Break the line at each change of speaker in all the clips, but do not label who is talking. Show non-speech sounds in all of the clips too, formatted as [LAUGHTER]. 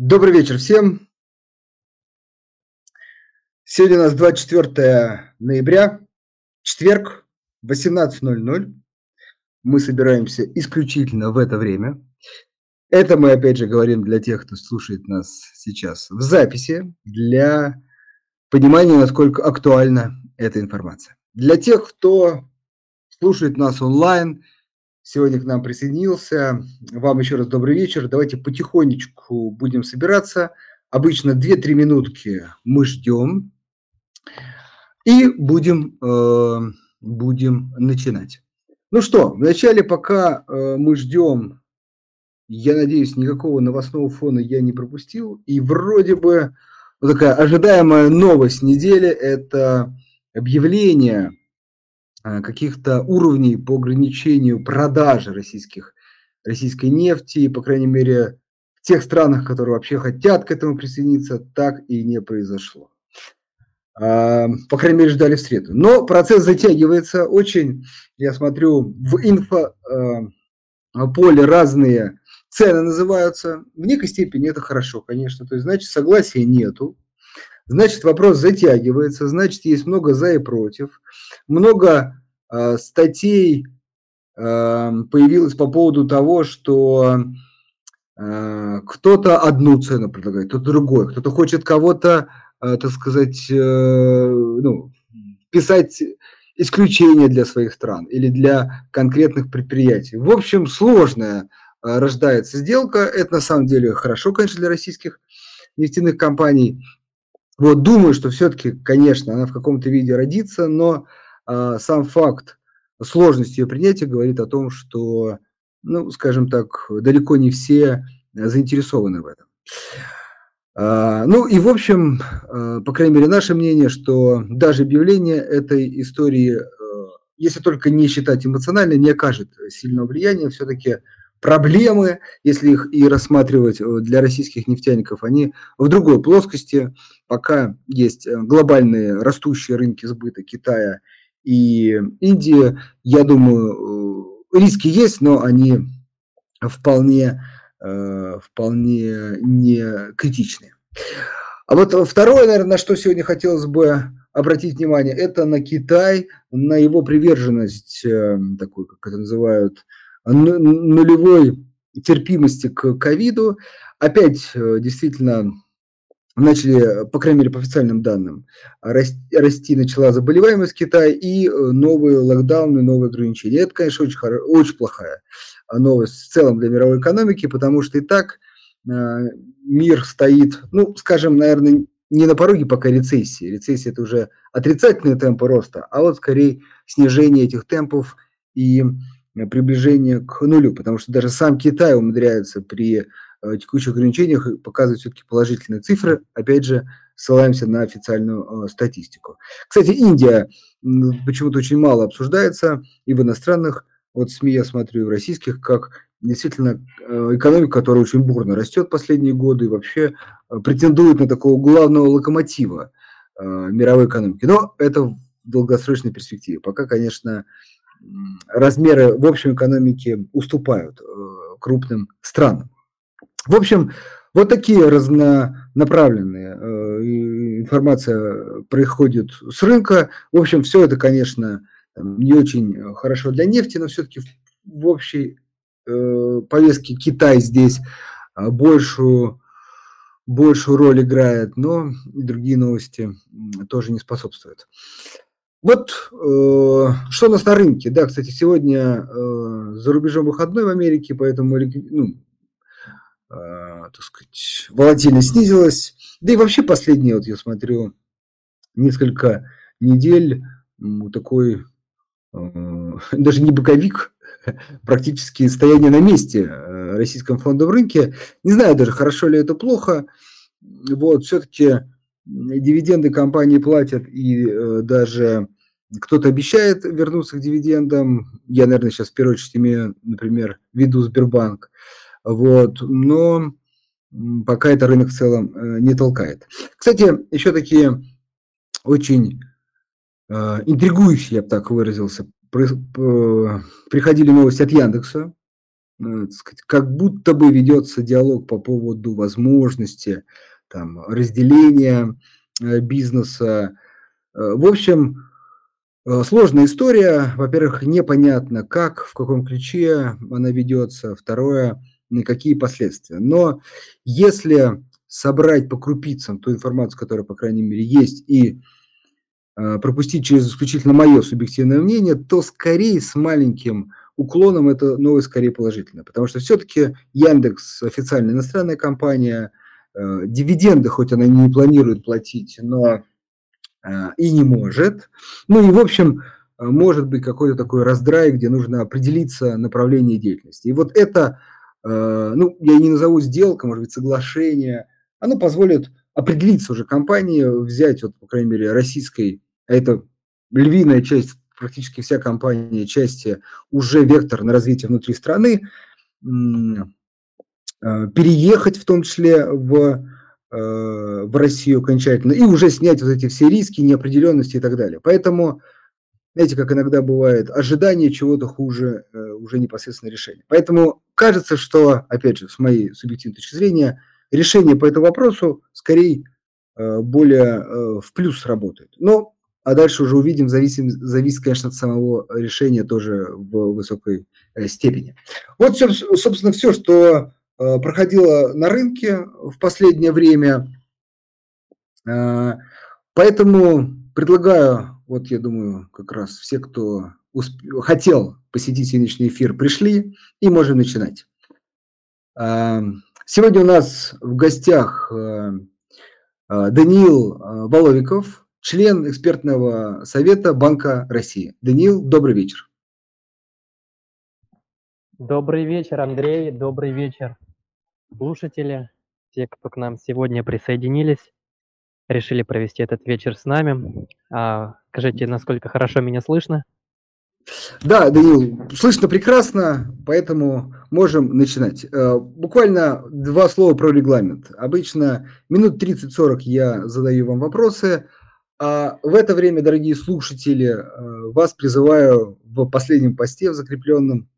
Добрый вечер всем. Сегодня у нас 24 ноября, четверг, 18.00. Мы собираемся исключительно в это время. Это мы, опять же, говорим для тех, кто слушает нас сейчас в записи, для понимания, насколько актуальна эта информация. Для тех, кто слушает нас онлайн – сегодня к нам присоединился. Вам еще раз добрый вечер. Давайте потихонечку будем собираться. Обычно 2-3 минутки мы ждем и будем, э, будем начинать. Ну что, вначале, пока э, мы ждем, я надеюсь, никакого новостного фона я не пропустил. И вроде бы вот такая ожидаемая новость недели – это объявление каких-то уровней по ограничению продажи российских, российской нефти, по крайней мере, в тех странах, которые вообще хотят к этому присоединиться, так и не произошло. А, по крайней мере, ждали в среду. Но процесс затягивается очень. Я смотрю, в инфополе э, разные цены называются. В некой степени это хорошо, конечно. То есть, значит, согласия нету. Значит, вопрос затягивается, значит, есть много за и против. Много э, статей э, появилось по поводу того, что э, кто-то одну цену предлагает, кто-то другой, кто-то хочет кого-то, э, так сказать, э, ну, писать исключения для своих стран или для конкретных предприятий. В общем, сложная рождается сделка. Это на самом деле хорошо, конечно, для российских нефтяных компаний. Вот думаю, что все-таки, конечно, она в каком-то виде родится, но э, сам факт сложности ее принятия говорит о том, что, ну, скажем так, далеко не все заинтересованы в этом. А, ну и, в общем, а, по крайней мере, наше мнение, что даже объявление этой истории, если только не считать эмоционально, не окажет сильного влияния. Все-таки проблемы, если их и рассматривать э, для российских нефтяников, они в другой плоскости. Пока есть э, глобальные растущие рынки сбыта Китая и Индии, я думаю, э, риски есть, но они вполне, вполне не критичные. А вот второе, наверное, на что сегодня хотелось бы обратить внимание, это на Китай, на его приверженность, такую, как это называют, нулевой терпимости к ковиду. Опять э, действительно начали, по крайней мере, по официальным данным, расти, расти начала заболеваемость Китая и э, новые локдауны, новые ограничения. Это, конечно, очень, очень плохая новость в целом для мировой экономики, потому что и так э, мир стоит, ну, скажем, наверное, не на пороге пока рецессии. Рецессия – это уже отрицательные темпы роста, а вот скорее снижение этих темпов и приближение к нулю, потому что даже сам Китай умудряется при э, текущих ограничениях показывать все-таки положительные цифры. Опять же, ссылаемся на официальную э, статистику. Кстати, Индия почему-то очень мало обсуждается и в иностранных, вот СМИ я смотрю, и в российских, как действительно экономика, которая очень бурно растет последние годы и вообще претендует на такого главного локомотива мировой экономики. Но это в долгосрочной перспективе. Пока, конечно, размеры в общем экономике уступают э, крупным странам. В общем, вот такие разнонаправленные э, информация приходит с рынка. В общем, все это, конечно, не очень хорошо для нефти, но все-таки в общей э, повестке Китай здесь большую, большую роль играет, но и другие новости тоже не способствуют. Вот э, что у нас на рынке. Да, кстати, сегодня э, за рубежом выходной в Америке, поэтому ну, э, так сказать, волатильность снизилась. Да и вообще последние, вот я смотрю, несколько недель такой э, [LAUGHS] даже не боковик, [LAUGHS] практически стояние на месте э, российском фондовом рынке. Не знаю даже, хорошо ли это плохо. Вот, все-таки дивиденды компании платят, и э, даже кто-то обещает вернуться к дивидендам. Я, наверное, сейчас в первую очередь имею, например, в виду Сбербанк. Вот, но пока это рынок в целом э, не толкает. Кстати, еще такие очень э, интригующие, я бы так выразился, приходили новости от Яндекса. так сказать, как будто бы ведется диалог по поводу возможности там разделения, э, бизнеса. Э, в общем, э, сложная история. Во-первых, непонятно, как, в каком ключе она ведется. Второе, на какие последствия. Но если собрать по крупицам ту информацию, которая, по крайней мере, есть, и пропустить через исключительно мое субъективное мнение, то скорее с маленьким уклоном это новость скорее положительная. Потому что все-таки Яндекс официальная иностранная компания, дивиденды, хоть она не планирует платить, но э, и не может. Ну и, в общем, может быть какой-то такой раздрай, где нужно определиться направление деятельности. И вот это, э, ну, я не назову сделка, может быть, соглашение, оно позволит определиться уже компании, взять, вот, по крайней мере, российской а это львиная часть, практически вся компания, части, уже вектор на развитие внутри страны, э, переехать в том числе в, э, в Россию окончательно и уже снять вот эти все риски, неопределенности и так далее. Поэтому, знаете, как иногда бывает, ожидание чего-то хуже э, уже непосредственно решение. Поэтому кажется, что, опять же, с моей субъективной точки зрения, решение по этому вопросу скорее более в плюс работает. Но а дальше уже увидим, зависит, зависит, конечно, от самого решения тоже в высокой э, степени. Вот, собственно, все, что э, проходило на рынке в последнее время. Э, поэтому предлагаю, вот я думаю, как раз все, кто усп... хотел посетить сегодняшний эфир, пришли, и можем начинать. Сегодня у нас в гостях Даниил Воловиков, член экспертного совета Банка России. Даниил, добрый вечер.
Добрый вечер, Андрей. Добрый вечер, слушатели, те, кто к нам сегодня присоединились, решили провести этот вечер с нами. А, скажите, насколько хорошо меня слышно?
Да, Данил, слышно прекрасно, поэтому можем начинать. Э, буквально два слова про регламент. Обычно минут 30-40 я задаю вам вопросы, а в это время, дорогие слушатели, э, вас призываю в последнем посте, в закрепленном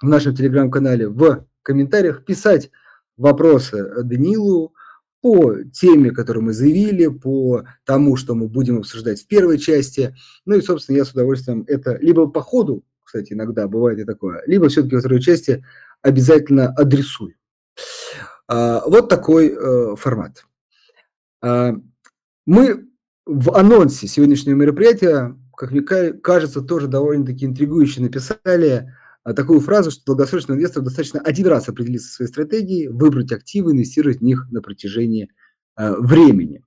в нашем телеграм-канале, в комментариях писать вопросы Данилу по теме, которую мы заявили, по тому, что мы будем обсуждать в первой части. Ну и, собственно, я с удовольствием это либо по ходу, кстати, иногда бывает и такое, либо все-таки во второй части обязательно адресую. А, вот такой э, формат. А, мы в анонсе сегодняшнего мероприятия, как мне кажется, тоже довольно-таки интригующе написали такую фразу, что долгосрочному инвестору достаточно один раз определиться со своей стратегией, выбрать активы, инвестировать в них на протяжении э, времени.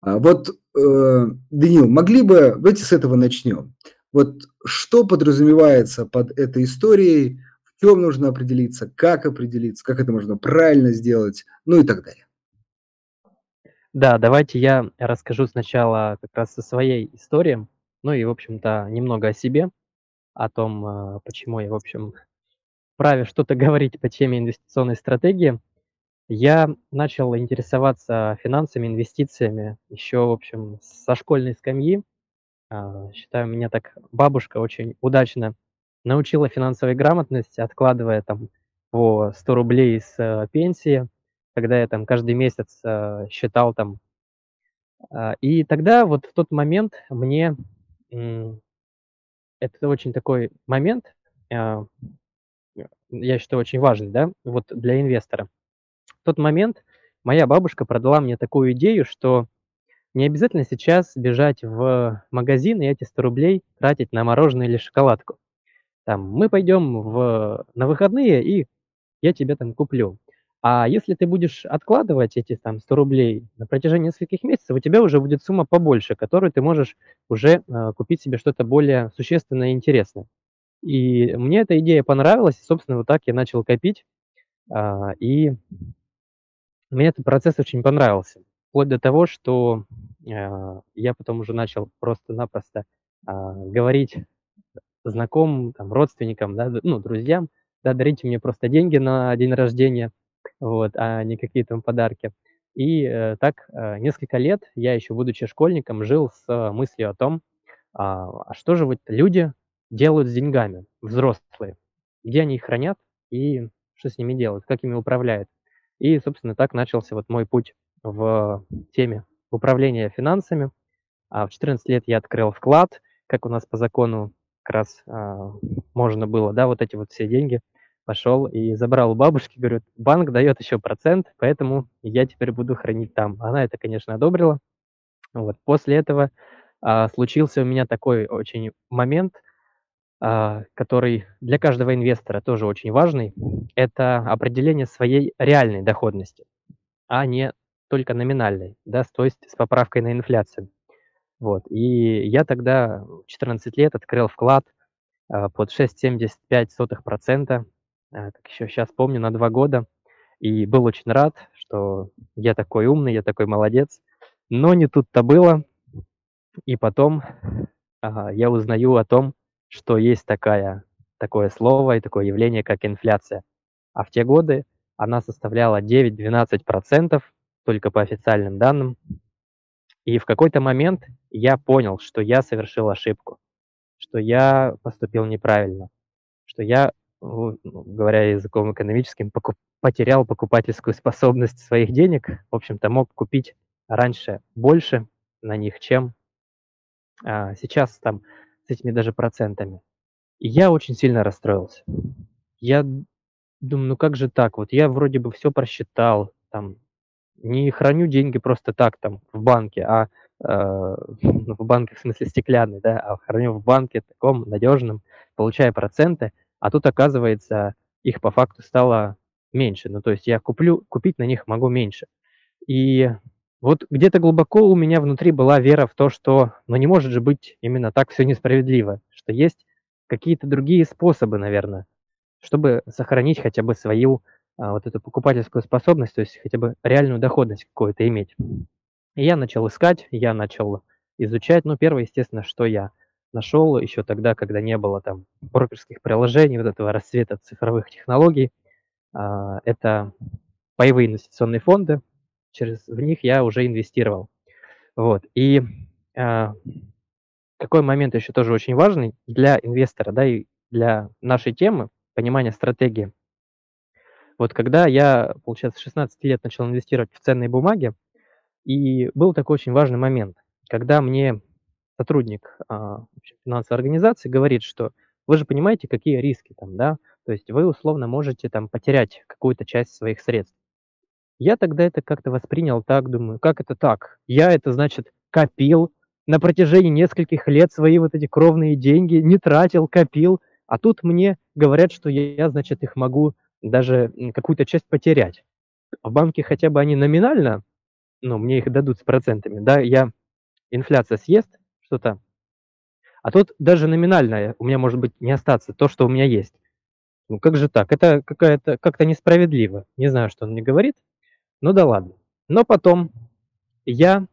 А вот, э, Данил, могли бы, давайте с этого начнем. Вот что подразумевается под этой историей, в чем нужно определиться, как определиться, как это можно правильно сделать, ну и так далее.
Да, давайте я расскажу сначала как раз со своей истории, ну и, в общем-то, немного о себе, о том, а, почему я, в общем, вправе что-то говорить по теме инвестиционной стратегии. Я начал интересоваться финансами, инвестициями еще, в общем, со школьной скамьи. А, считаю, меня так бабушка очень удачно научила финансовой грамотности, откладывая там по 100 рублей с э, пенсии когда я там каждый месяц считал там. И тогда вот в тот момент мне это очень такой момент, э, я считаю, очень важный, да, вот для инвестора. В тот момент моя бабушка продала мне такую идею, что не обязательно сейчас бежать в магазин и эти 100 рублей тратить на мороженое или шоколадку. Там, мы пойдем в, на выходные, и я тебе там куплю. А если ты будешь откладывать эти там 100 рублей на протяжении нескольких месяцев, у тебя уже будет сумма побольше, которую ты можешь уже э, купить себе что-то более существенное и интересное. И мне эта идея понравилась, и, собственно, вот так я начал копить, э, и мне этот процесс очень понравился. Вплоть до того, что э, я потом уже начал просто-напросто э, говорить знакомым, там, родственникам, да, ну, друзьям, да, дарите мне просто деньги на день рождения – вот, а не какие там подарки. И э, так э, несколько лет я еще, будучи школьником, жил с э, мыслью о том, а, а что же вот люди делают с деньгами, взрослые, где они их хранят, и что с ними делают, как ими управляют. И, собственно, так начался вот мой путь в теме управления финансами. А в 14 лет я открыл вклад, как у нас по закону как раз а, можно было, да, вот эти вот все деньги пошел и забрал у бабушки, говорю, банк дает еще процент, поэтому я теперь буду хранить там. Она это, конечно, одобрила. Вот. После этого а, случился у меня такой очень момент, а, который для каждого инвестора тоже очень важный. Это определение своей реальной доходности, а не только номинальной, да, то есть с поправкой на инфляцию. Вот. И я тогда 14 лет открыл вклад а, под 6,75%, а, как еще сейчас помню, на два года. И был очень рад, что я такой умный, я такой молодец. Но не тут-то было. И потом ага, я узнаю о том, что есть такая, такое слово и такое явление, как инфляция. А в те годы она составляла 9-12%, только по официальным данным. И в какой-то момент я понял, что я совершил ошибку, что я поступил неправильно, что я, говоря языком экономическим, покуп, потерял покупательскую способность своих денег. В общем-то, мог купить раньше больше на них, чем а, сейчас там с этими даже процентами. И я очень сильно расстроился. Я думаю, ну как же так? Вот я вроде бы все просчитал, там не храню деньги просто так там в банке, а э, ну, [LAUGHS] в банке в смысле стеклянный, да, а храню в банке таком надежном, получая проценты, а тут оказывается их по факту стало меньше. Ну то есть я куплю, купить на них могу меньше. И вот где-то глубоко у меня внутри была вера в то, что ну не может же быть именно так все несправедливо, что есть какие-то другие способы, наверное, чтобы сохранить хотя бы свою а, вот эту покупательскую способность, то есть хотя бы реальную доходность какую-то иметь. И я начал искать, я начал изучать. Ну, первое, естественно, что я нашел еще тогда, когда не было там брокерских приложений, вот этого расцвета цифровых технологий, а, это паевые инвестиционные фонды. Через в них я уже инвестировал. Вот. И а, какой момент еще тоже очень важный для инвестора, да, и для нашей темы, понимания стратегии – вот когда я, получается, 16 лет начал инвестировать в ценные бумаги, и был такой очень важный момент, когда мне сотрудник а, финансовой организации говорит, что вы же понимаете, какие риски там, да, то есть вы условно можете там потерять какую-то часть своих средств. Я тогда это как-то воспринял так, думаю, как это так? Я это, значит, копил на протяжении нескольких лет свои вот эти кровные деньги, не тратил, копил, а тут мне говорят, что я, значит, их могу даже какую-то часть потерять. В банке хотя бы они номинально, ну, мне их дадут с процентами, да, я, инфляция съест что-то, а тут даже номинально у меня может быть не остаться то, что у меня есть. Ну как же так? Это какая-то как-то несправедливо. Не знаю, что он мне говорит. Ну да ладно. Но потом я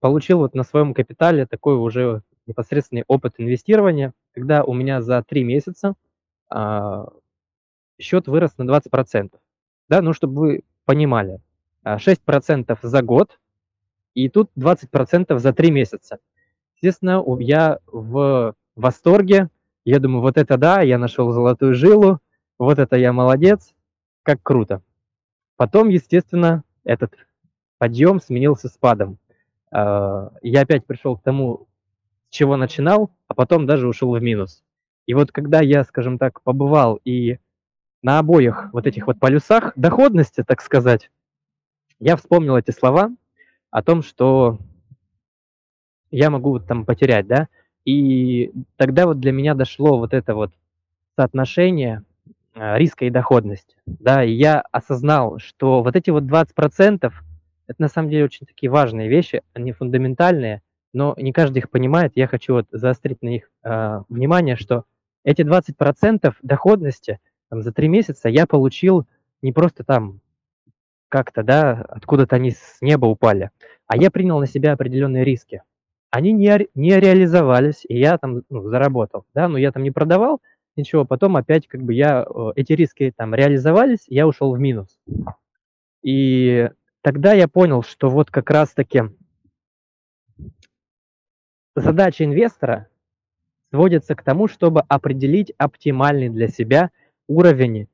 получил вот на своем капитале такой уже непосредственный опыт инвестирования, когда у меня за три месяца а, счет вырос на 20%. Да, ну, чтобы вы понимали, 6% а, за год, и тут 20% за 3 месяца. Естественно, я в восторге, я думаю, вот это да, я нашел золотую жилу, вот это я молодец, как круто. Потом, естественно, этот подъем сменился спадом. А, я опять пришел к тому, с чего начинал, а потом даже ушел в минус. И вот когда я, скажем так, побывал и на обоих вот этих вот полюсах доходности, так сказать, я вспомнил эти слова о том, что я могу вот там потерять, да, и тогда вот для меня дошло вот это вот соотношение а, риска и доходности, да, и я осознал, что вот эти вот 20% это на самом деле очень такие важные вещи, они фундаментальные, но не каждый их понимает. Я хочу вот заострить на них э, внимание, что эти 20% доходности – там, за три месяца я получил не просто там как-то, да, откуда-то они с неба упали, а я принял на себя определенные риски. Они не, не реализовались, и я там ну, заработал, да, но я там не продавал ничего, потом опять как бы я, э, эти риски там реализовались, я ушел в минус. И тогда я понял, что вот как раз-таки задача инвестора сводится к тому, чтобы определить оптимальный для себя – уровень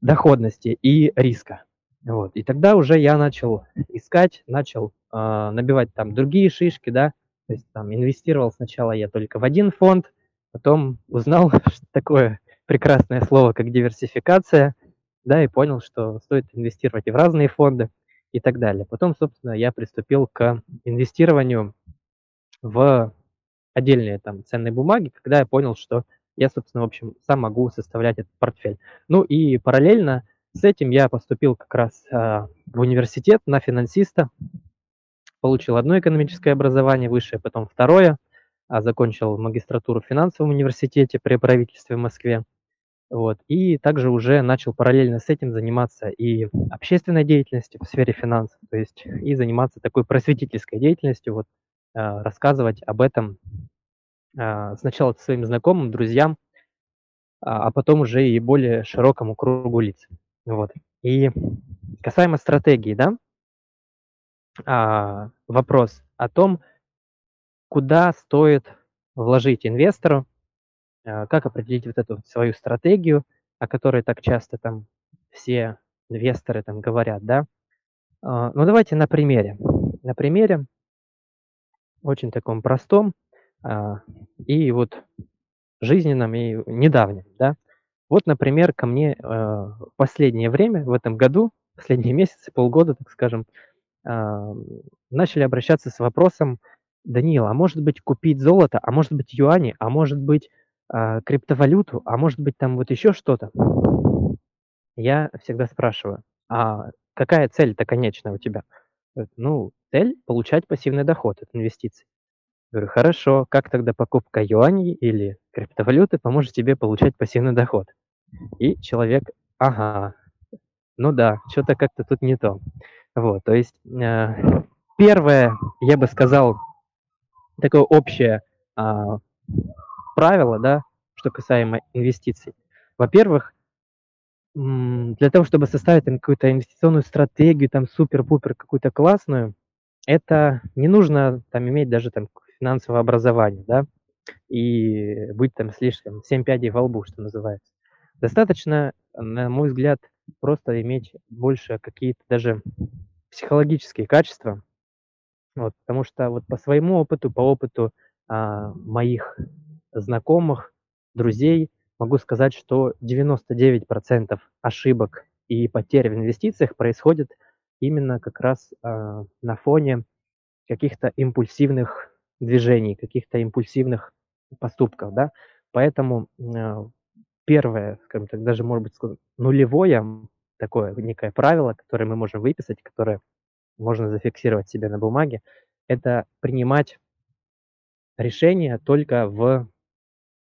доходности и риска. Вот. И тогда уже я начал искать, начал э, набивать там другие шишки, да, то есть там инвестировал сначала я только в один фонд, потом узнал, [LAUGHS] что такое прекрасное слово, как диверсификация, да, и понял, что стоит инвестировать и в разные фонды и так далее. Потом, собственно, я приступил к инвестированию в отдельные там ценные бумаги, когда я понял, что я, собственно, в общем, сам могу составлять этот портфель. Ну и параллельно с этим я поступил как раз а, в университет на финансиста, получил одно экономическое образование высшее, потом второе, а закончил магистратуру в финансовом университете при правительстве в Москве. Вот. И также уже начал параллельно с этим заниматься и общественной деятельностью в сфере финансов, то есть и заниматься такой просветительской деятельностью, вот, э, рассказывать об этом э, сначала своим знакомым, друзьям, а, а потом уже и более широкому кругу лиц. Вот. И касаемо стратегии, да, а, вопрос о том, куда стоит вложить инвестору, а, как определить вот эту свою стратегию, о которой так часто там все инвесторы там говорят, да. А, ну, давайте на примере. На примере очень таком простом а, и вот жизненном и недавнем, да. Вот, например, ко мне в последнее время, в этом году, последние [LAUGHS] месяцы, полгода, так скажем, начали обращаться с вопросом, Данила, а может быть купить золото, а может быть юани, а может быть а, криптовалюту, а может быть там вот еще что-то, я всегда спрашиваю, а какая цель-то конечная у тебя? Ну, цель – получать пассивный доход от инвестиций. Говорю, хорошо, как тогда покупка юаней или криптовалюты поможет тебе получать пассивный доход? И человек, ага, ну да, что-то как-то тут не то. Вот, то есть э, первое, я бы сказал, такое общее а, правило, да, что касаемо инвестиций. Во-первых, для того, чтобы составить там какую-то инвестиционную стратегию, там супер-пупер какую-то классную, это не нужно там иметь даже там финансовое образование, да, и быть там слишком 7 пядей во лбу, что называется. Достаточно, на мой взгляд, просто иметь больше какие-то даже психологические качества, вот, потому что вот по своему опыту, по опыту а, моих знакомых, друзей, могу сказать, что 99% ошибок и потерь в инвестициях происходит именно как раз э, на фоне каких-то импульсивных движений, каких-то импульсивных поступков, да. Поэтому э, первое, скажем так, даже может быть нулевое такое некое правило, которое мы можем выписать, которое можно зафиксировать себе на бумаге, это принимать решения только в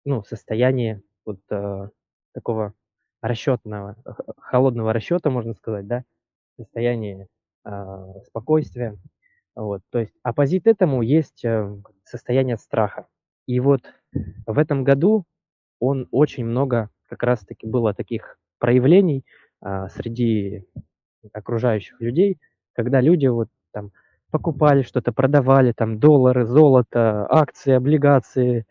ну, состоянии вот э, такого расчетного, холодного расчета, можно сказать, да, состояние э, спокойствия. Вот, то есть оппозит этому есть э, состояние страха. И вот в этом году он очень много как раз-таки было таких проявлений э, среди окружающих людей, когда люди вот там покупали что-то, продавали там доллары, золото, акции, облигации,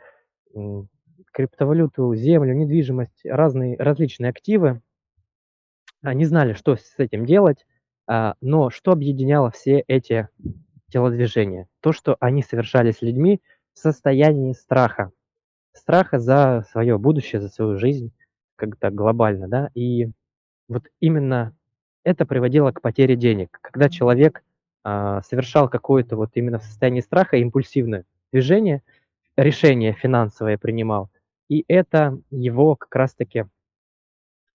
криптовалюту, землю, недвижимость, разные различные активы. Не знали, что с этим делать, а, но что объединяло все эти телодвижения? То, что они совершались людьми в состоянии страха. Страха за свое будущее, за свою жизнь, как-то глобально, да, и вот именно это приводило к потере денег. Когда человек а, совершал какое-то вот именно в состоянии страха импульсивное движение, решение финансовое принимал, и это его как раз-таки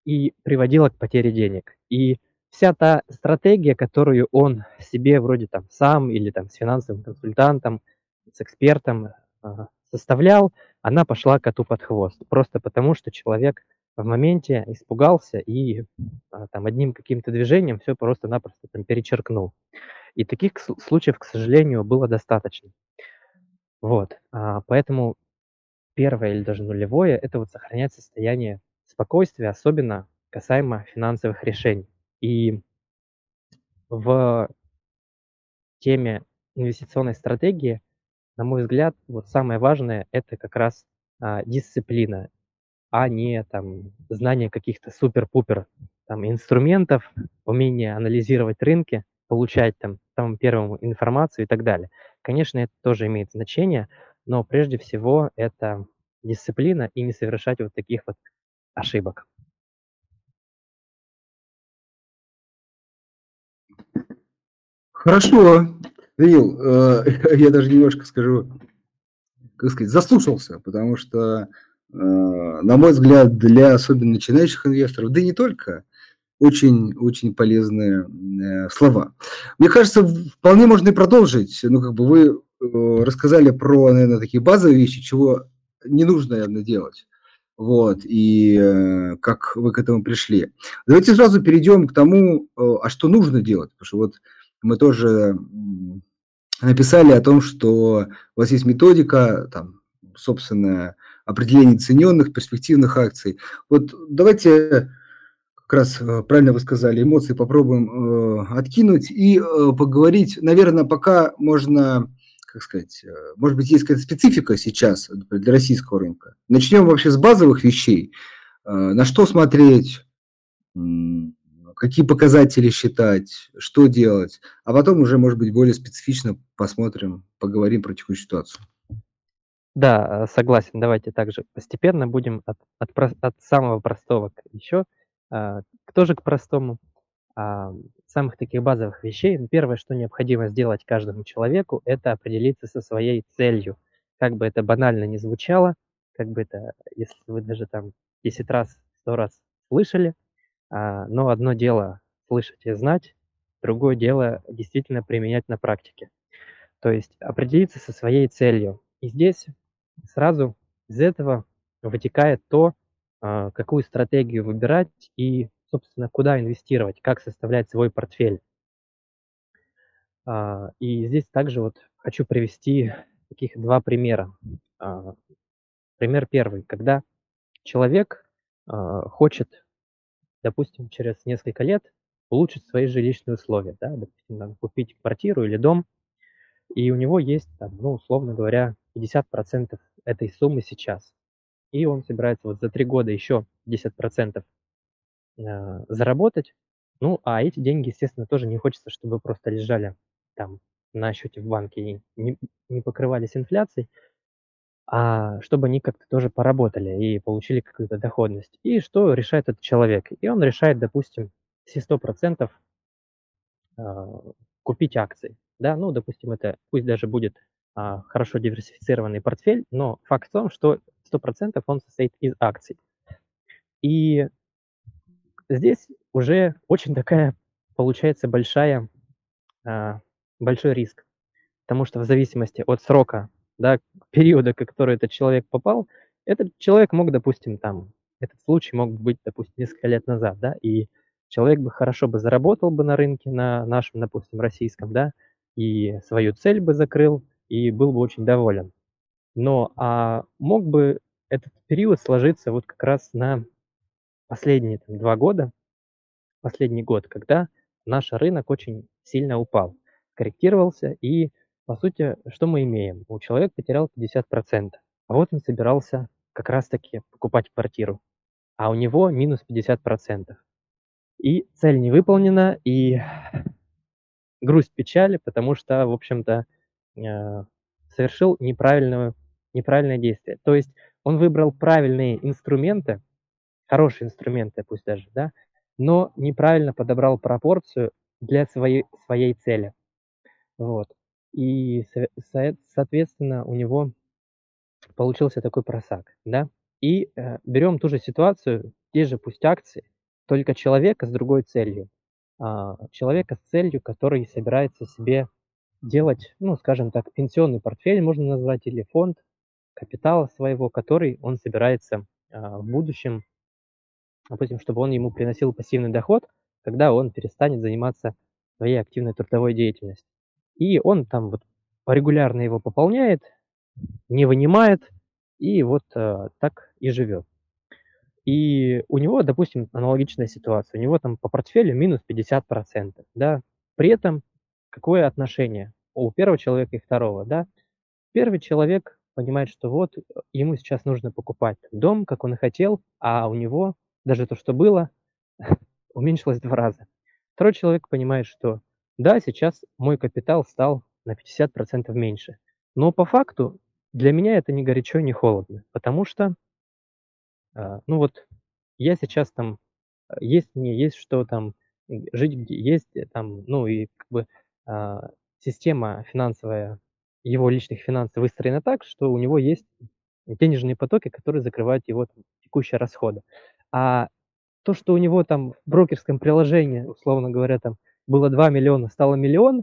и приводило к потере денег. И вся та стратегия, которую он себе вроде там сам или там с финансовым консультантом, с экспертом а, составлял, она пошла коту под хвост. Просто потому, что человек в моменте испугался и а, там одним каким-то движением все просто-напросто там перечеркнул. И таких случаев, к сожалению, было достаточно. Вот, а, поэтому первое или даже нулевое, это вот сохранять состояние спокойствия, особенно касаемо финансовых решений. И в теме инвестиционной стратегии, на мой взгляд, вот самое важное – это как раз а, дисциплина, а не там знание каких-то супер-пупер там инструментов, умение анализировать рынки, получать там самым первым информацию и так далее. Конечно, это тоже имеет значение, но прежде всего это дисциплина и не совершать вот таких вот ошибок.
Хорошо, Данил, э, [LAUGHS] я даже немножко скажу, как сказать, заслушался, потому что, э, на мой взгляд, для особенно начинающих инвесторов, да и не только, очень, очень полезные э, слова. Мне кажется, вполне можно и продолжить. Ну, как бы вы рассказали про, наверное, такие базовые вещи, чего не нужно, наверное, делать. Вот, и как вы к этому пришли. Давайте сразу перейдем к тому, а что нужно делать. Потому что вот мы тоже написали о том, что у вас есть методика, там, собственно, определение цененных, перспективных акций. Вот давайте, как раз э, правильно вы сказали, эмоции попробуем э, откинуть и э, поговорить. Наверное, пока можно, как сказать, э, может быть, есть какая-то специфика сейчас для российского рынка. Начнем вообще с базовых вещей. Э, на что смотреть, какие показатели считать, что делать, а потом уже, может быть, более специфично посмотрим, поговорим про текущую ситуацию.
Да, согласен. Давайте также постепенно будем от, от, от самого простого к еще, а, тоже к простому. А, самых таких базовых вещей. Первое, что необходимо сделать каждому человеку, это определиться со своей целью. Как бы это банально не звучало, как бы это, если вы даже там 10 раз, 100 раз слышали, но одно дело слышать и знать, другое дело действительно применять на практике. То есть определиться со своей целью. И здесь сразу из этого вытекает то, а, какую стратегию выбирать и, собственно, куда инвестировать, как составлять свой портфель. А, и здесь также вот хочу привести таких два примера. Пример первый, когда человек хочет допустим, через несколько лет улучшить свои жилищные условия, да, допустим, там, купить квартиру или дом, и у него есть, там, ну, условно говоря, 50% этой суммы сейчас. И он собирается вот за три года еще 10% э, заработать. Ну, а эти деньги, естественно, тоже не хочется, чтобы просто лежали там на счете в банке и не, не покрывались инфляцией а чтобы они как-то тоже поработали и получили какую-то доходность. И что решает этот человек? И он решает, допустим, все 100% а, купить акции. Да, ну, допустим, это пусть даже будет а, хорошо диверсифицированный портфель, но факт в том, что 100% он состоит из акций. И здесь уже очень такая получается большая, а, большой риск, потому что в зависимости от срока да, периода, который этот человек попал, этот человек мог, допустим, там, этот случай мог быть, допустим, несколько лет назад, да, и человек бы хорошо бы заработал бы на рынке, на нашем, допустим, российском, да, и свою цель бы закрыл, и был бы очень доволен. Но а мог бы этот период сложиться вот как раз на последние там, два года, последний год, когда наш рынок очень сильно упал, корректировался, и по сути, что мы имеем? У человека потерял 50%, а вот он собирался как раз-таки покупать квартиру, а у него минус 50%. И цель не выполнена, и [SIGHS] грусть печали, потому что, в общем-то, э, совершил неправильное, неправильное действие. То есть он выбрал правильные инструменты, хорошие инструменты пусть даже, да, но неправильно подобрал пропорцию для своей, своей цели. Вот. И, соответственно, у него получился такой просак, да. И э, берем ту же ситуацию, те же пусть акции, только человека с другой целью. А, человека с целью, который собирается себе делать, ну, скажем так, пенсионный портфель, можно назвать, или фонд капитала своего, который он собирается а, в будущем, допустим, чтобы он ему приносил пассивный доход, когда он перестанет заниматься своей активной трудовой деятельностью. И он там вот регулярно его пополняет, не вынимает, и вот э, так и живет. И у него, допустим, аналогичная ситуация. У него там по портфелю минус 50%. Да? При этом какое отношение у первого человека и второго? Да? Первый человек понимает, что вот ему сейчас нужно покупать дом, как он и хотел, а у него даже то, что было, [LAUGHS] уменьшилась в 2 раза. Второй человек понимает, что да, сейчас мой капитал стал на 50% меньше, но по факту для меня это ни горячо, ни холодно, потому что, а, ну вот я сейчас там, э, есть мне есть что там жить, где есть э, там, ну и как бы а, система финансовая, его личных финансов выстроена так, что у него есть денежные потоки, которые закрывают его там, текущие расходы. А то, что у него там в брокерском приложении, условно говоря, там было 2 миллиона, стало миллион,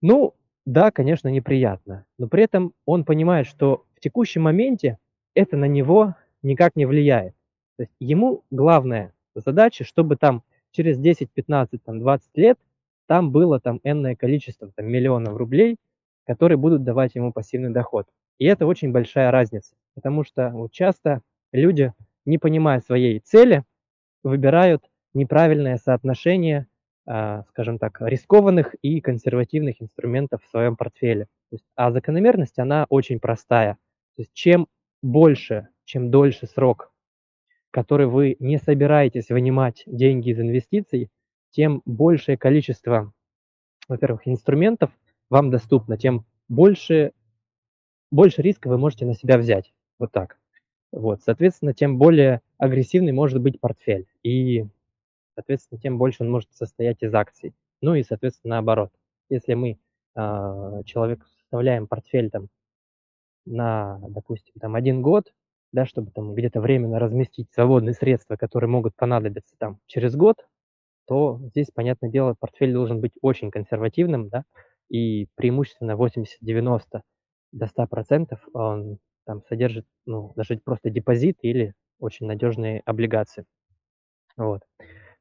ну, да, конечно, неприятно. Но при этом он понимает, что в текущем моменте это на него никак не влияет. То есть ему главная задача, чтобы там через 10, 15, там, 20 лет там было там энное количество там, миллионов рублей, которые будут давать ему пассивный доход. И это очень большая разница, потому что вот часто люди, не понимая своей цели, выбирают неправильное соотношение, скажем так, рискованных и консервативных инструментов в своем портфеле. Есть, а закономерность, она очень простая. То есть чем больше, чем дольше срок, который вы не собираетесь вынимать деньги из инвестиций, тем большее количество, во-первых, инструментов вам доступно, тем больше, больше риска вы можете на себя взять. Вот так. Вот, соответственно, тем более агрессивный может быть портфель. И, соответственно, тем больше он может состоять из акций. Ну и, соответственно, наоборот. Если мы э, человеку составляем портфель там на, допустим, там один год, да, чтобы там где-то временно разместить свободные средства, которые могут понадобиться там через год, то здесь, понятное дело, портфель должен быть очень консервативным, да, и преимущественно 80-90 до 100% он там содержит, ну, даже просто депозит или очень надежные облигации. Вот.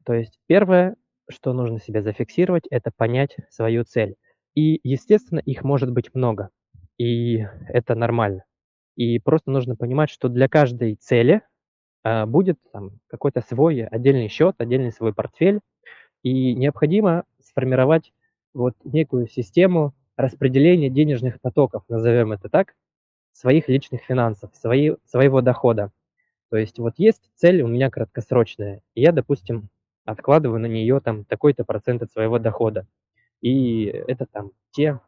То есть первое, что нужно себе зафиксировать, это понять свою цель. И, естественно, их может быть много. И это нормально. И просто нужно понимать, что для каждой цели а, будет там какой-то свой отдельный счет, отдельный свой портфель. И необходимо сформировать вот некую систему распределения денежных потоков, назовем это так, своих личных финансов, свои, своего дохода. То есть вот есть цель у меня краткосрочная, и я, допустим, откладываю на нее там такой-то процент от своего дохода. И это там те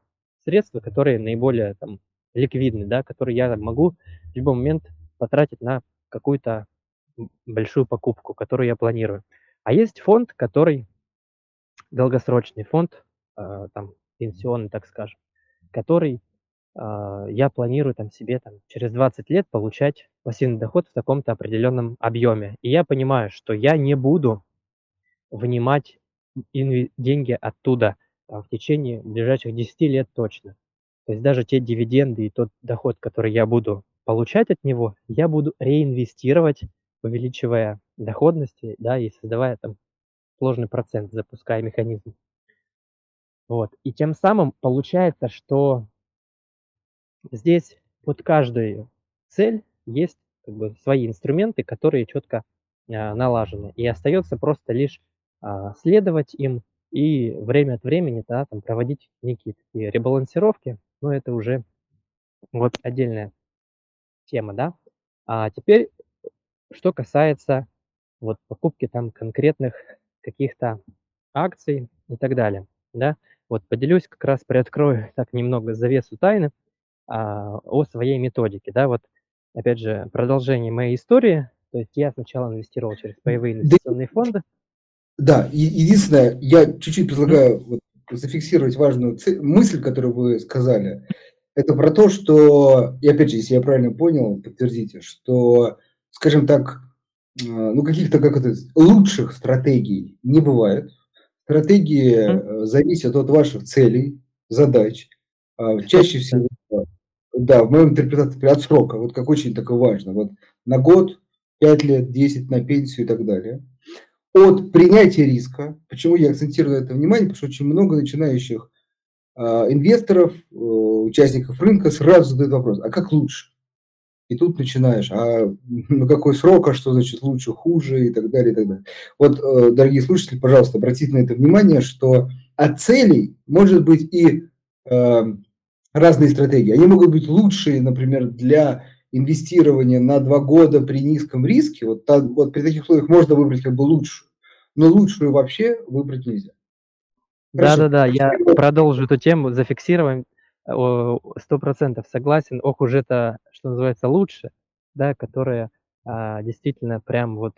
средства, которые наиболее там ликвидны, да, которые я могу в любой момент потратить на какую-то большую покупку, которую я планирую. А есть фонд, который долгосрочный фонд, э, там пенсионный, так скажем, который а, я планирую там себе там через 20 лет получать пассивный доход в таком-то определенном объеме. И я понимаю, что я не буду вынимать деньги оттуда там, в течение ближайших 10 лет точно. То есть даже те дивиденды и тот доход, который я буду получать от него, я буду реинвестировать, увеличивая доходности, да, и создавая там сложный процент, запуская механизм. Вот. И тем самым получается, что Здесь под каждую цель есть как бы свои инструменты, которые четко а, налажены. И остается просто лишь а, следовать им и время от времени да, там, проводить некие такие ребалансировки. Но это уже вот отдельная тема, да. А теперь, что касается вот покупки там конкретных каких-то акций и так далее, да. Вот поделюсь, как раз приоткрою так немного завесу тайны а, о своей методике. Да, вот опять же продолжение моей истории. То есть я сначала инвестировал через паевые инвестиционные фонды.
Да, единственное, я чуть-чуть предлагаю вот, зафиксировать важную цель, мысль, которую вы сказали. Это про то, что, и опять же, если я правильно понял, подтвердите, что, скажем так, э, ну каких-то как это лучших стратегий не бывает. Стратегии mm-hmm. зависят от ваших целей, задач. А чаще всего да, в моем интерпретации от срока, вот как очень такое важно. Вот на год, 5 лет, 10 на пенсию и так далее. От принятия риска, почему я акцентирую это внимание, потому что очень много начинающих э, инвесторов, э, участников рынка сразу задают вопрос, а как лучше? И тут начинаешь, а на какой срок, а что значит лучше, хуже и так далее, и так далее. Вот, э, дорогие слушатели, пожалуйста, обратите на это внимание, что от целей может быть и э, разные стратегии. Они могут быть лучшие, например, для инвестирования на два года при низком риске. Вот, та, вот при таких условиях можно выбрать как бы лучшую. но лучшую вообще выбрать нельзя.
Да-да-да, я продолжу эту тему, зафиксируем. Сто процентов согласен. Ох уж это, что называется, лучше, да, которое а, действительно прям вот...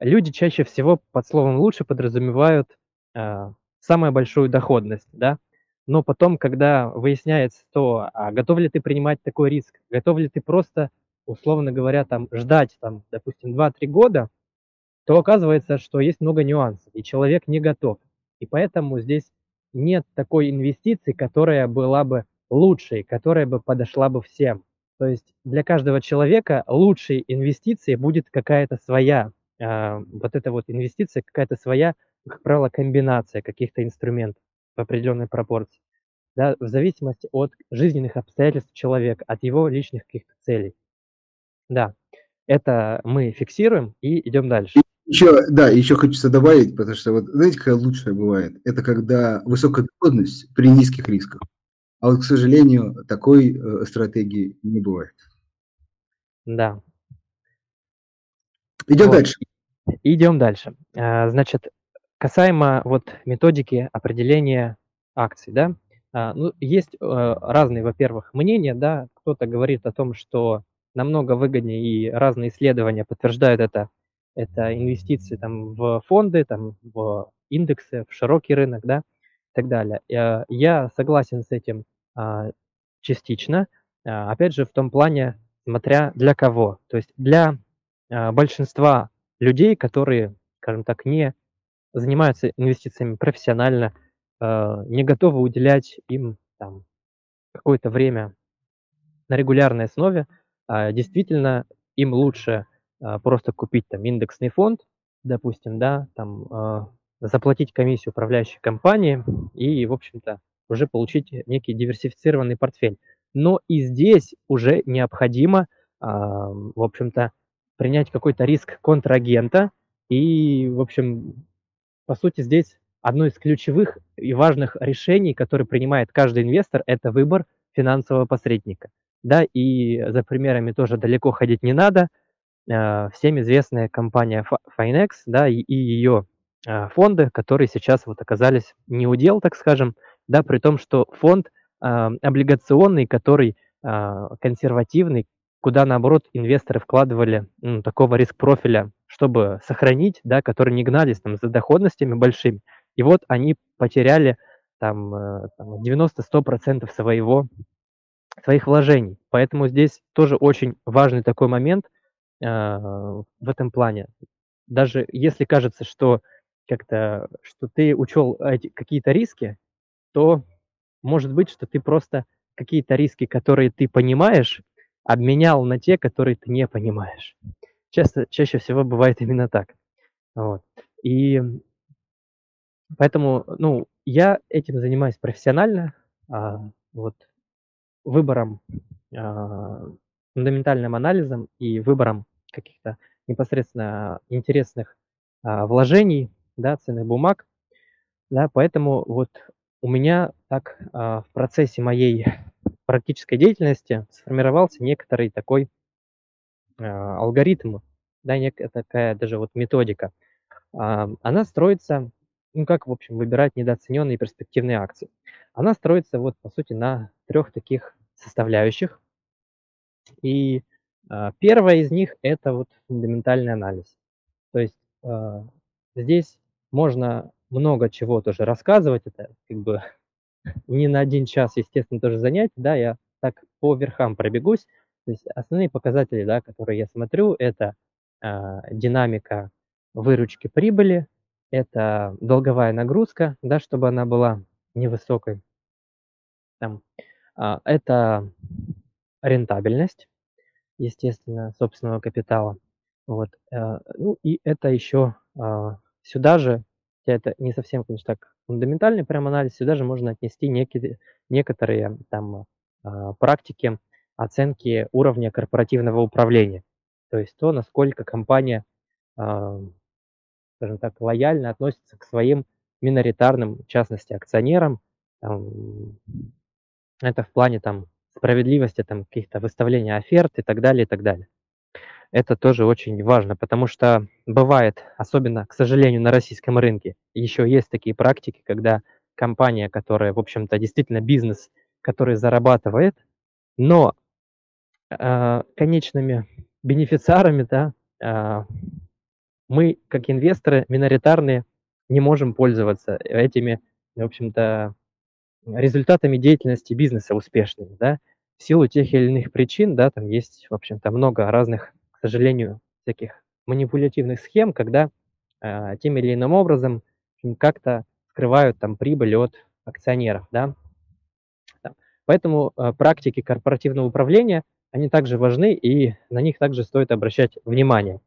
Люди чаще всего под словом «лучше» подразумевают а, самую большую доходность, да, но потом, когда выясняется то, а готов ли ты принимать такой риск, готов ли ты просто, условно говоря, там ждать, там, допустим, 2-3 года, то оказывается, что есть много нюансов, и человек не готов. И поэтому здесь нет такой инвестиции, которая была бы лучшей, которая бы подошла бы всем. То есть для каждого человека лучшей инвестицией будет какая-то своя, э, вот эта вот инвестиция, какая-то своя, как правило, комбинация каких-то инструментов в определенной пропорции. Да, в зависимости от жизненных обстоятельств человека, от его личных каких-то целей. Да, это мы фиксируем и идем дальше.
Еще, да, еще хочется добавить, потому что вот знаете, какая лучшая бывает? Это когда высокая доходность при низких рисках. А вот, к сожалению, такой э, стратегии не бывает.
Да.
Идем вот. дальше.
Идем дальше. А, значит, касаемо вот методики определения акций, да, а, ну, есть э, разные, во-первых, мнения, да, кто-то говорит о том, что намного выгоднее, и разные исследования подтверждают это, это инвестиции там, в фонды, там, в индексы, в широкий рынок, да, и так далее. Э, я согласен с этим а, частично, а, опять же, в том плане, смотря для кого. То есть для большинства людей, которые, скажем так, не занимаются инвестициями профессионально, не готовы уделять им там какое-то время на регулярной основе, действительно им лучше а, просто купить там индексный фонд, допустим, да, там а, заплатить комиссию управляющей компании и, в общем-то, уже получить некий диверсифицированный портфель. Но и здесь уже необходимо, а, в общем-то, принять какой-то риск контрагента. И, в общем, по сути, здесь одно из ключевых и важных решений, которые принимает каждый инвестор, это выбор финансового посредника. Да, и за примерами тоже далеко ходить не надо – Э, всем известная компания Finex, да, и, ее э, фонды, которые сейчас вот оказались не удел, так скажем, да, при том, что фонд э, облигационный, который консервативный, куда, наоборот, инвесторы вкладывали ну, такого риск-профиля, чтобы сохранить, да, которые не гнались там за доходностями большими. И вот они потеряли там, там 90-100% своего, своих вложений. Поэтому здесь тоже очень важный такой момент – а, в этом плане. Даже если кажется, что как-то, что ты учел какие-то риски, то может быть, что ты просто какие-то риски, которые ты понимаешь, обменял на те, которые ты не понимаешь. Часто, чаще всего бывает именно так. Вот. И поэтому, ну, я этим занимаюсь профессионально, а, вот, выбором, а, фундаментальным анализом и выбором каких-то непосредственно интересных а, вложений, да, ценных бумаг, да, поэтому вот у меня так а, в процессе моей практической деятельности сформировался некоторый такой а, алгоритм, да, некая такая даже вот методика. А, она строится, ну как, в общем, выбирать недооцененные перспективные акции. Она строится вот, по сути, на трех таких составляющих. И а, первая из них – это вот фундаментальный анализ. То есть а, здесь можно много чего тоже рассказывать, это как бы не на один час, естественно, тоже занятие, да, я так по верхам пробегусь. То есть основные показатели, да, которые я смотрю, это э, динамика выручки прибыли, это долговая нагрузка, да, чтобы она была невысокой. Там, э, это рентабельность, естественно, собственного капитала. Вот. Э, ну и это еще а, сюда же, хотя это не совсем, конечно, так фундаментальный прям анализ, сюда же можно отнести некие, некоторые там а, практики оценки уровня корпоративного управления. То есть то, насколько компания, а, скажем так, лояльно относится к своим миноритарным, в частности, акционерам. Это в плане там справедливости там каких-то выставления оферт и так далее, и так далее. Это тоже очень важно, потому что бывает, особенно, к сожалению, на российском рынке, еще есть такие практики, когда компания, которая, в общем-то, действительно бизнес, который зарабатывает, но э, конечными бенефициарами, да, э, мы, как инвесторы миноритарные, не можем пользоваться этими, в общем-то, результатами деятельности бизнеса успешными, да, в силу тех или иных причин, да, там есть, в общем-то, много разных, к сожалению, таких манипулятивных схем, когда э, тем или иным образом как-то скрывают там прибыль от акционеров, да. Поэтому э, практики корпоративного управления, они также важны, и на них также стоит обращать внимание.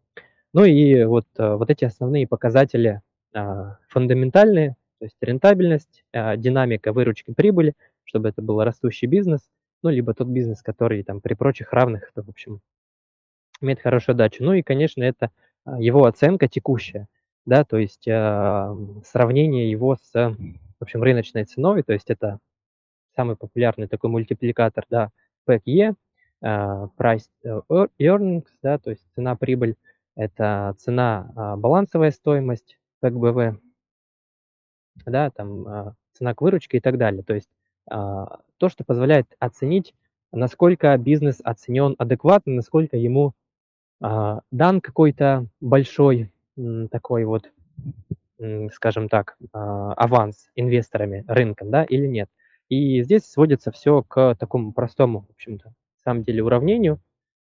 Ну и вот, э, вот эти основные показатели э, фундаментальные, то есть рентабельность, э, динамика выручки прибыли, чтобы это был растущий бизнес, ну, либо тот бизнес, который там при прочих равных, то, в общем, имеет хорошую дачу. Ну и, конечно, это а, его оценка текущая, да, то есть э, сравнение его с, в общем, рыночной ценой, то есть это самый популярный такой мультипликатор, да, PEG, э, Price Earnings, да, то есть цена-прибыль, это цена, э, балансовая стоимость, PEG-BV, да, там а, цена к выручке и так далее. То есть а, то, что позволяет оценить, насколько бизнес оценен адекватно, насколько ему а, дан какой-то большой такой вот, скажем так, аванс инвесторами, рынком, да, или нет. И здесь сводится все к такому простому, в общем-то, на самом деле уравнению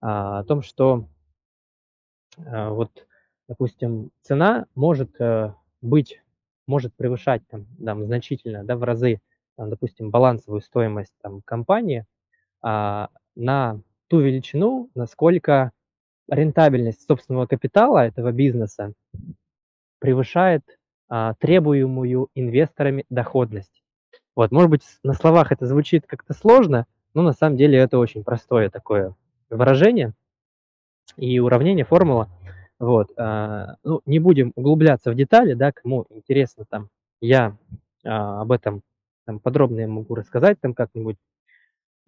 о том, что вот, допустим, цена может э, быть может превышать там, там значительно, да, в разы, там, допустим, балансовую стоимость там, компании а, на ту величину, насколько рентабельность собственного капитала этого бизнеса превышает а, требуемую инвесторами доходность. Вот, может быть, на словах это звучит как-то сложно, но на самом деле это очень простое такое выражение и уравнение, формула – вот, а, ну, не будем углубляться в детали, да, кому интересно там, я а, об этом там, подробно я могу рассказать там как-нибудь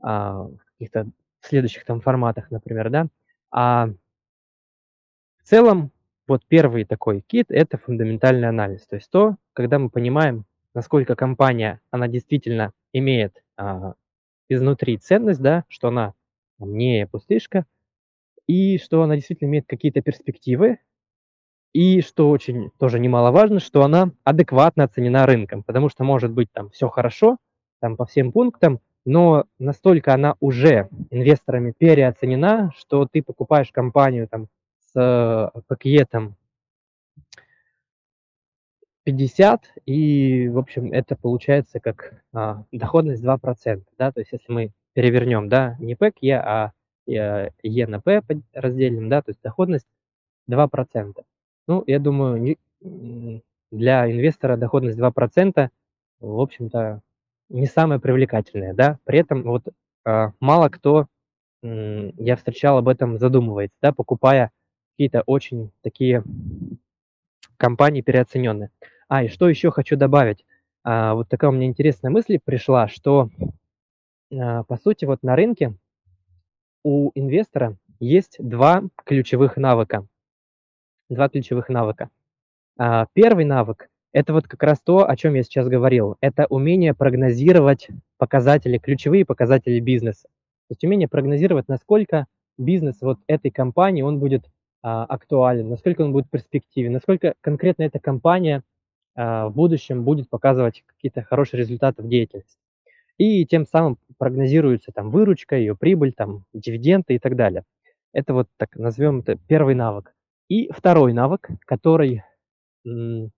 а, в каких-то следующих там форматах, например, да. А в целом, вот первый такой кит – это фундаментальный анализ, то есть то, когда мы понимаем, насколько компания, она действительно имеет а, изнутри ценность, да, что она не пустышка, и что она действительно имеет какие-то перспективы, и что очень тоже немаловажно, что она адекватно оценена рынком, потому что может быть там все хорошо, там по всем пунктам, но настолько она уже инвесторами переоценена, что ты покупаешь компанию там с пакетом 50, и, в общем, это получается как а, доходность 2%, да, то есть если мы перевернем, да, не PEC, а Е на П разделим, да, то есть доходность 2%. Ну, я думаю, для инвестора доходность 2%, в общем-то, не самая привлекательная, да. При этом вот а, мало кто, я встречал, об этом задумывается, да, покупая какие-то очень такие компании переоцененные. А, и что еще хочу добавить. А, вот такая у меня интересная мысль пришла, что, а, по сути, вот на рынке у инвестора есть два ключевых навыка. Два ключевых навыка. А, первый навык – это вот как раз то, о чем я сейчас говорил. Это умение прогнозировать показатели, ключевые показатели бизнеса. То есть умение прогнозировать, насколько бизнес вот этой компании, он будет актуален, насколько он будет перспективен, насколько конкретно эта компания а, в будущем будет показывать какие-то хорошие результаты в деятельности и тем самым прогнозируется там выручка, ее прибыль, там дивиденды и так далее. Это вот так назовем это первый навык. И второй навык, который м,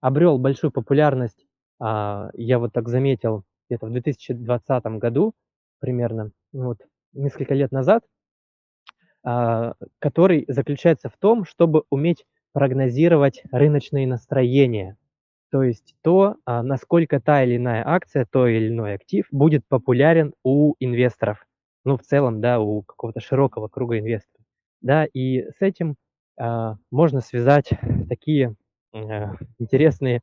обрел большую популярность, а, я вот так заметил где-то в 2020 году примерно, вот несколько лет назад, а, который заключается в том, чтобы уметь прогнозировать рыночные настроения то есть то, а, насколько та или иная акция, то или иной актив будет популярен у инвесторов. Ну, в целом, да, у какого-то широкого круга инвесторов. Да, и с этим а, можно связать такие а, интересные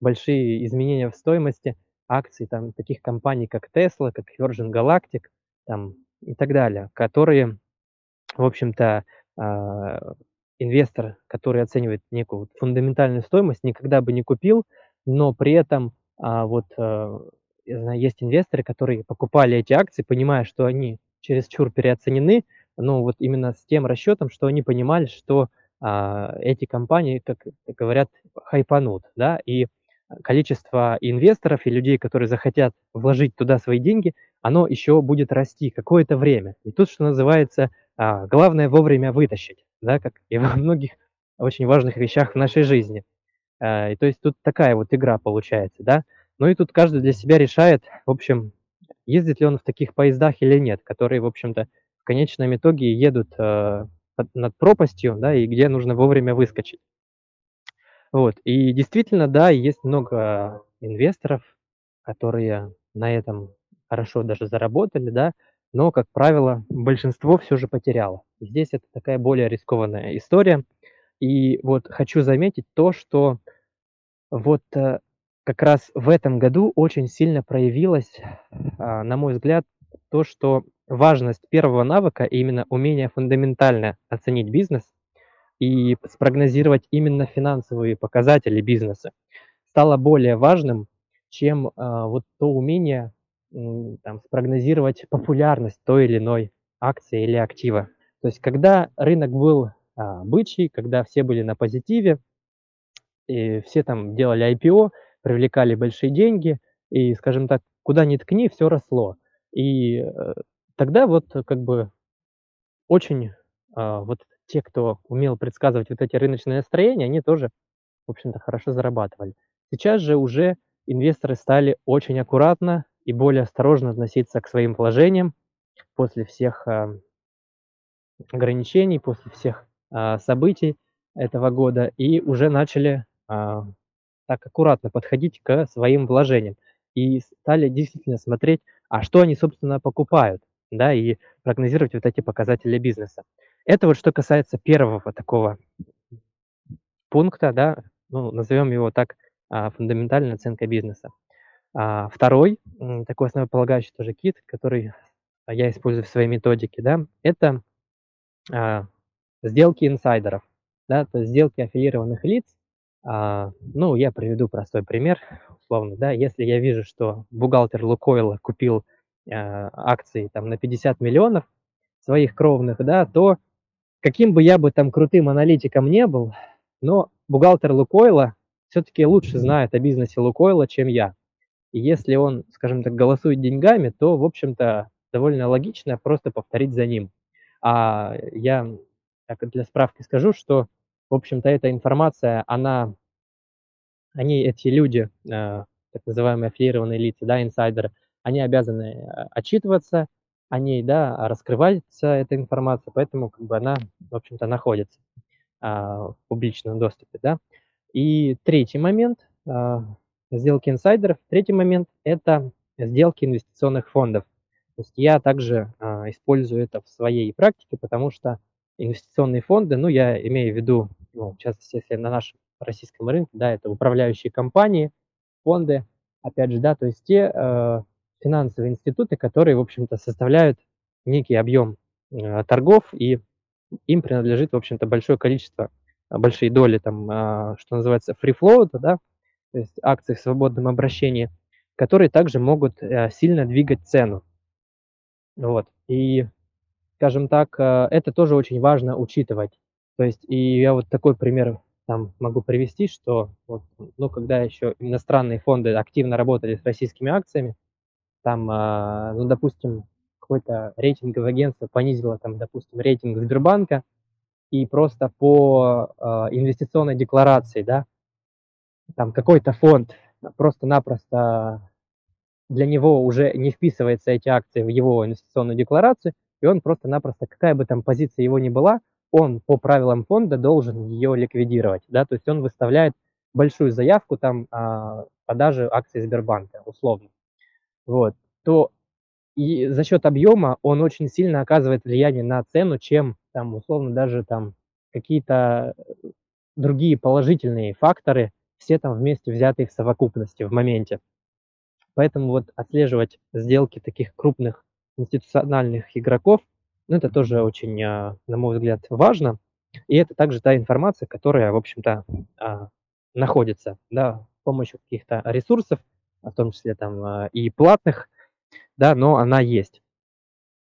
большие изменения в стоимости акций там, таких компаний, как Tesla, как Virgin Galactic там, и так далее, которые, в общем-то, а, инвестор, который оценивает некую фундаментальную стоимость, никогда бы не купил, но при этом а, вот э, я знаю, есть инвесторы, которые покупали эти акции, понимая, что они чересчур переоценены, ну вот именно с тем расчетом, что они понимали, что а, эти компании, как говорят, хайпанут, да, и количество инвесторов и людей, которые захотят вложить туда свои деньги, оно еще будет расти какое-то время. И тут, что называется, а, главное вовремя вытащить, да, как и во многих очень важных вещах в нашей жизни. А, и то есть тут такая вот игра получается, да. Ну и тут каждый для себя решает, в общем, ездит ли он в таких поездах или нет, которые, в общем-то, в конечном итоге едут э, над пропастью, да, и где нужно вовремя выскочить. Вот, и действительно, да, есть много инвесторов, которые на этом хорошо даже заработали, да, но, как правило, большинство все же потеряло. Здесь это такая более рискованная история. И вот хочу заметить то, что вот э, как раз в этом году очень сильно проявилось, а, на мой взгляд, то, что важность первого навыка, именно умение фундаментально оценить бизнес и спрогнозировать именно финансовые показатели бизнеса, стало более важным, чем а, вот то умение там, спрогнозировать популярность той или иной акции или актива. То есть когда рынок был а, бычий, когда все были на позитиве, и все там делали IPO, привлекали большие деньги, и, скажем так, куда ни ткни, все росло. И э, тогда вот как бы очень а, вот те, кто умел предсказывать вот эти рыночные настроения, они тоже, в общем-то, хорошо зарабатывали. Сейчас же уже инвесторы стали очень аккуратно и более осторожно относиться к своим вложениям после всех а, ограничений, после всех а, событий этого года и уже начали а, так аккуратно подходить к своим вложениям и стали действительно смотреть, а что они, собственно, покупают, да, и прогнозировать вот эти показатели бизнеса. Это вот что касается первого такого пункта, да, ну, назовем его так, фундаментальная оценка бизнеса. А, второй, такой основополагающий тоже кит, который я использую в своей методике, да, это а, сделки инсайдеров, да, то есть сделки аффилированных лиц, а, ну, я приведу простой пример, условно, да, если я вижу, что бухгалтер Лукойла купил а, акции там на 50 миллионов своих кровных, да, то каким бы я бы там крутым аналитиком не был, но бухгалтер Лукойла все-таки лучше знает о бизнесе Лукойла, чем я. И если он, скажем так, голосует деньгами, то, в общем-то, довольно логично просто повторить за ним. А я так для справки скажу, что в общем-то, эта информация, она, они, эти люди, э, так называемые аффилированные лица, да, инсайдеры, они обязаны э, отчитываться о ней, да, раскрывается эта информация, поэтому как бы она, в общем-то, находится а, в публичном доступе, да. И третий момент, а, сделки инсайдеров, третий момент – это сделки инвестиционных фондов. То есть я также а, использую это в своей практике, потому что инвестиционные фонды, ну, я имею в виду ну, в частности, если на нашем российском рынке, да, это управляющие компании, фонды, опять же, да, то есть те э, финансовые институты, которые, в общем-то, составляют некий объем э, торгов, и им принадлежит, в общем-то, большое количество, большие доли, там, э, что называется, float, да, то есть акции в свободном обращении, которые также могут э, сильно двигать цену. Вот. И, скажем так, э, это тоже очень важно учитывать. То есть, и я вот такой пример там могу привести, что вот, ну, когда еще иностранные фонды активно работали с российскими акциями, там, э, ну, допустим, какое-то рейтинговое агентство понизило, там, допустим, рейтинг Сбербанка, и просто по э, инвестиционной декларации, да, там какой-то фонд просто-напросто для него уже не вписывается эти акции в его инвестиционную декларацию, и он просто-напросто, какая бы там позиция его ни была, он по правилам фонда должен ее ликвидировать, да, то есть он выставляет большую заявку там а, продажи акций Сбербанка, условно, вот, то и за счет объема он очень сильно оказывает влияние на цену, чем там условно даже там какие-то другие положительные факторы, все там вместе взятые в совокупности в моменте. Поэтому вот отслеживать сделки таких крупных институциональных игроков Ну, это тоже очень, а, на мой взгляд, важно. И это также та информация, которая, в общем-то, а, находится, да, с помощью каких-то ресурсов, в том числе там а, и платных, да, но она есть.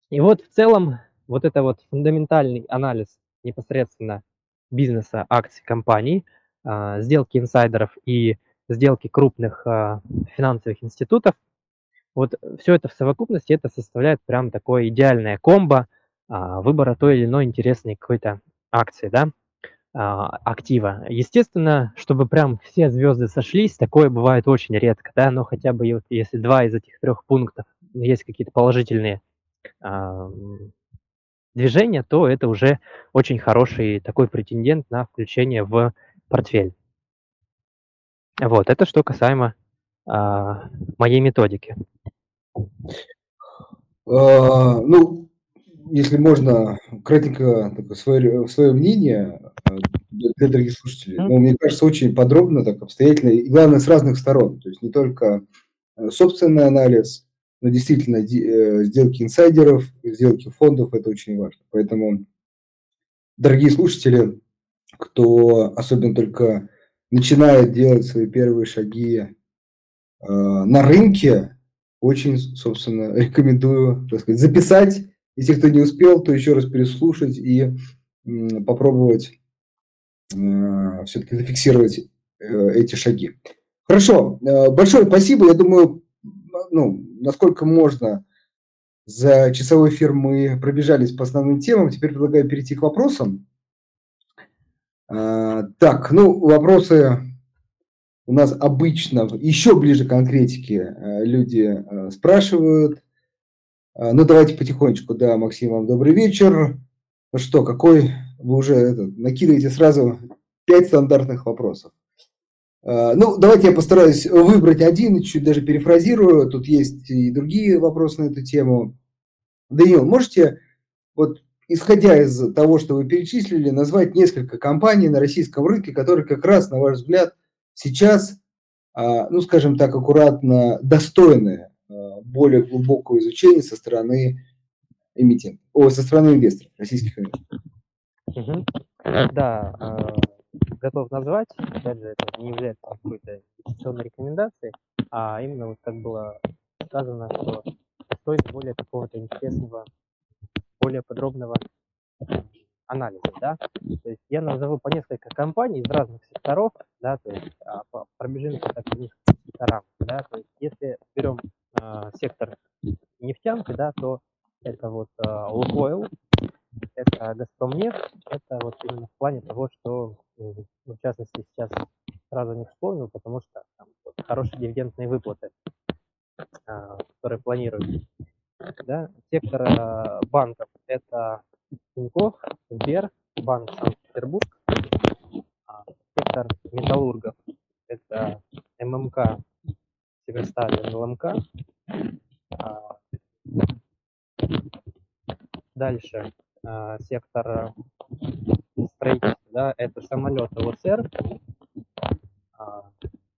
И вот в целом вот это вот фундаментальный анализ непосредственно бизнеса, акций компаний, а, сделки инсайдеров и сделки крупных а, финансовых институтов, вот все это в совокупности, это составляет прям такое идеальное комбо а, выбора той или иной интересной какой-то акции, да, актива. Естественно, чтобы прям все звезды сошлись, такое бывает очень редко, да, но хотя бы вот если два из этих трех пунктов есть какие-то положительные движения, то это уже очень хороший такой претендент на включение в портфель. Вот, это что касаемо а, моей методики.
А, ну, если можно, кратенько такое свое, свое мнение а, для, дорогих слушателей. Ну, мне кажется, очень подробно, так обстоятельно, и главное, с разных сторон. То есть не только э, собственный анализ, но действительно э, сделки инсайдеров, сделки фондов – это очень важно. Поэтому, дорогие слушатели, кто особенно только начинает делать свои первые шаги э, на рынке, очень, собственно, рекомендую так сказать, записать. Если кто не успел, то еще раз переслушать и попробовать э, все-таки зафиксировать э, эти шаги. Хорошо, большое спасибо. Я думаю, ну, насколько можно за часовой эфир мы пробежались по основным темам. Теперь предлагаю перейти к вопросам. А, так, ну, вопросы у нас обычно еще ближе к конкретике э, люди э, спрашивают. А, ну, давайте потихонечку. Да, Максим, вам добрый вечер. Ну что, какой вы уже это, накидываете сразу пять стандартных вопросов. А, ну, давайте я постараюсь выбрать один, чуть даже перефразирую. Тут есть и другие вопросы на эту тему. Даниил, можете вот исходя из того, что вы перечислили, назвать несколько компаний на российском рынке, которые как раз, на ваш взгляд, сейчас, а, ну, скажем так, аккуратно достойны а, более глубокого изучения со стороны эмитентов, о, со стороны инвесторов, российских инвесторов.
Угу. Да, а, готов назвать, опять же, это не является какой-то инвестиционной рекомендацией, а именно вот как было сказано, что стоит более какого-то интересного более подробного анализа, да, то есть я назову по несколько компаний из разных секторов, да, то есть а, по нескольким секторам, да, то есть если берем а, сектор нефтянки, да, то это вот а, Лукойл, это Газпромнефть, это вот именно в плане того, что, ну, в частности, сейчас сразу не вспомнил, потому что там вот, хорошие дивидендные выплаты, а, которые планируются да, сектор э, банков – это Тинькофф, Сбер, Банк Санкт-Петербург, а, сектор металлургов – это ММК, Северсталь, МЛМК, а, дальше а, сектор строительства, да, это самолет ОСР,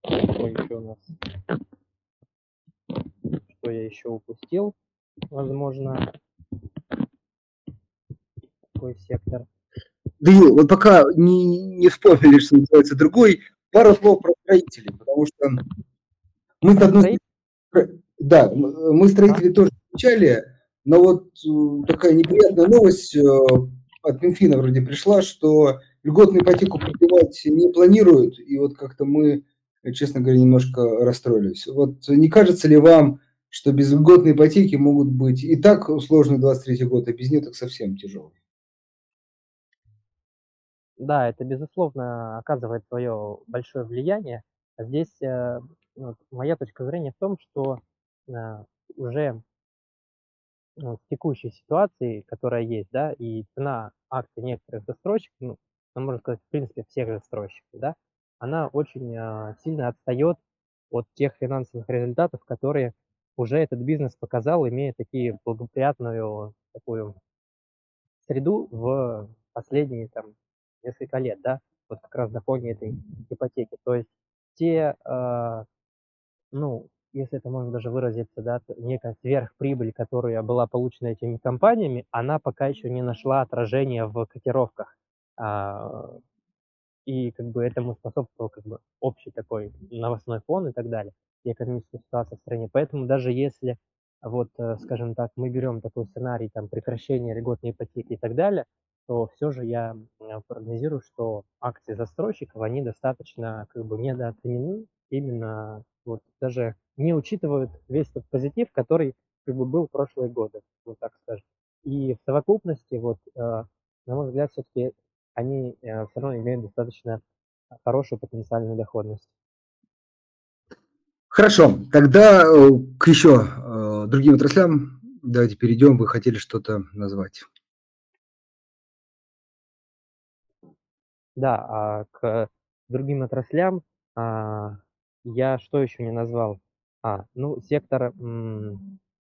что еще у нас, что я еще упустил, возможно, такой сектор.
Да, вот пока не, не вспомнили, что называется другой, пару слов про строителей, потому что мы с одной да, мы строители тоже изучали, но вот э, такая неприятная новость э, от Минфина вроде пришла, что льготную ипотеку продлевать не планируют, и вот как-то мы, честно говоря, немножко расстроились. Вот не кажется ли вам, что без льготной ипотеки могут быть и так сложный 23 год, а без нее так совсем тяжелый.
Да, это, безусловно, оказывает свое большое влияние. Здесь э, ну, моя точка зрения в том, что э, уже ну, в текущей ситуации, которая есть, да, и цена акций некоторых застройщиков, ну, ну, можно сказать, в принципе, всех застройщиков, да, она очень э, сильно отстает от тех финансовых результатов, которые уже этот бизнес показал, имея такие благоприятную такую среду в последние там несколько лет, да, вот как раз на фоне этой ипотеки. То есть те, э, ну, если это можно даже выразиться, да, некая сверхприбыль, которая была получена этими компаниями, она пока еще не нашла отражения в котировках. А, и как бы этому способствовал как бы общий такой новостной фон и так далее, и экономическая ситуация в стране. Поэтому даже если вот, э, скажем так, мы берем такой сценарий там прекращения льготной ипотеки и так далее, то все же я прогнозирую, что акции застройщиков, они достаточно как бы недооценены, именно вот даже не учитывают весь тот позитив, который как бы был в прошлые годы, вот так скажем. И в совокупности, вот, э, на мой взгляд, все-таки они э, все равно имеют достаточно хорошую потенциальную доходность.
Хорошо, тогда э, к еще э, другим отраслям давайте перейдем. Вы хотели что-то назвать.
Да, а к другим отраслям а, я что еще не назвал? А, ну, сектор,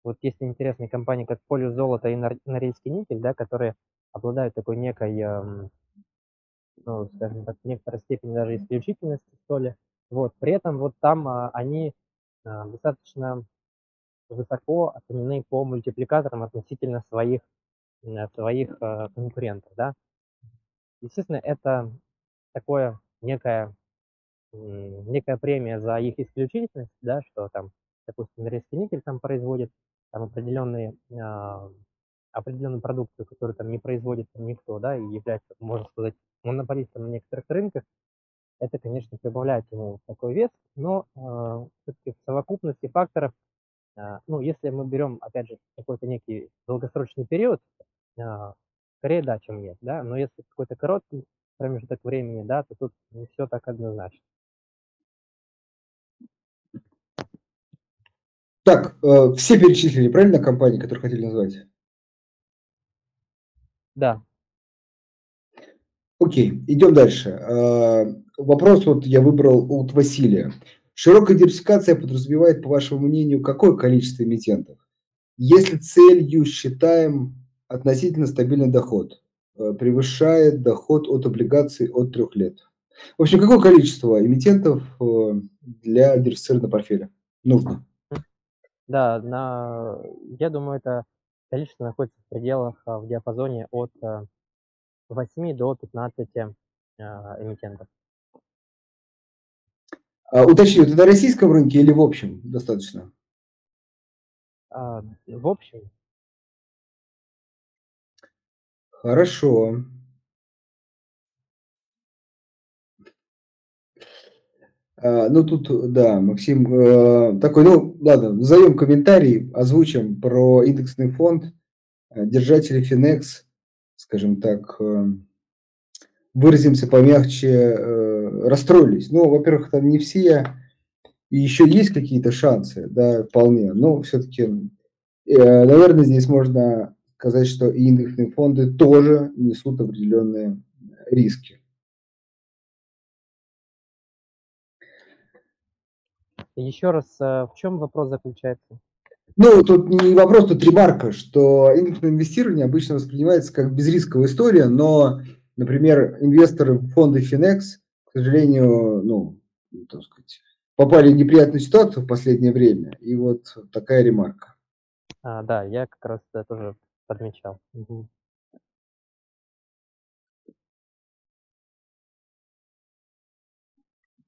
вот есть интересные компании, как Полюс Золото и Норильский никель, да, которые обладают такой некой, эм, ну, скажем так, в некоторой степени даже исключительности, что ли. Вот, при этом вот там а, они а, достаточно высоко оценены по мультипликаторам относительно своих, своих а, конкурентов, да. Естественно, это такое некое, некая премия за их исключительность, да, что там, допустим, Норильский никель там производит там определенные, а, определенную продукцию, которую там не производит никто, да, и является, можно сказать, монополистом на некоторых рынках, это, конечно, прибавляет ему такой вес, но э, все-таки в совокупности факторов, э, ну, если мы берем, опять же, какой-то некий долгосрочный период, э, скорее да, чем нет, да, но если какой-то короткий промежуток времени, да, то тут не все так однозначно.
Так, э, все перечислили, правильно, компании, которые хотели назвать?
Да.
Окей, идем дальше. Э, вопрос вот я выбрал от Василия. Широкая диверсификация подразумевает, по вашему мнению, какое количество эмитентов? Если целью считаем относительно стабильный доход, э, превышает доход от облигаций от трех лет. В общем, какое количество эмитентов э, для диверсифицированного портфеля нужно?
Да, на, я думаю, это количество находится в пределах, а, в диапазоне от 8 до 15 эмитентов.
А, уточню, это на российском рынке или в общем достаточно?
А, в общем.
Хорошо. А, ну, тут, да, Максим, э, такой, ну, ладно, назовем комментарий, озвучим про индексный фонд. Э, держатели Finex, скажем так, э, выразимся помягче, расстроились. Ну, во-первых, там не все, и еще есть какие-то шансы, да, вполне, но все-таки, наверное, здесь можно сказать, что и индексные фонды тоже несут определенные риски.
Еще раз, э, в чем вопрос заключается?
Ну, тут не вопрос, тут ремарка, что индексное инвестирование обычно воспринимается как безрисковая история, но, например, инвесторы фонда Finex, к сожалению, ну, так сказать, попали в неприятную ситуацию в последнее время, и вот такая ремарка.
А, да, я как раз это тоже подмечал. Угу.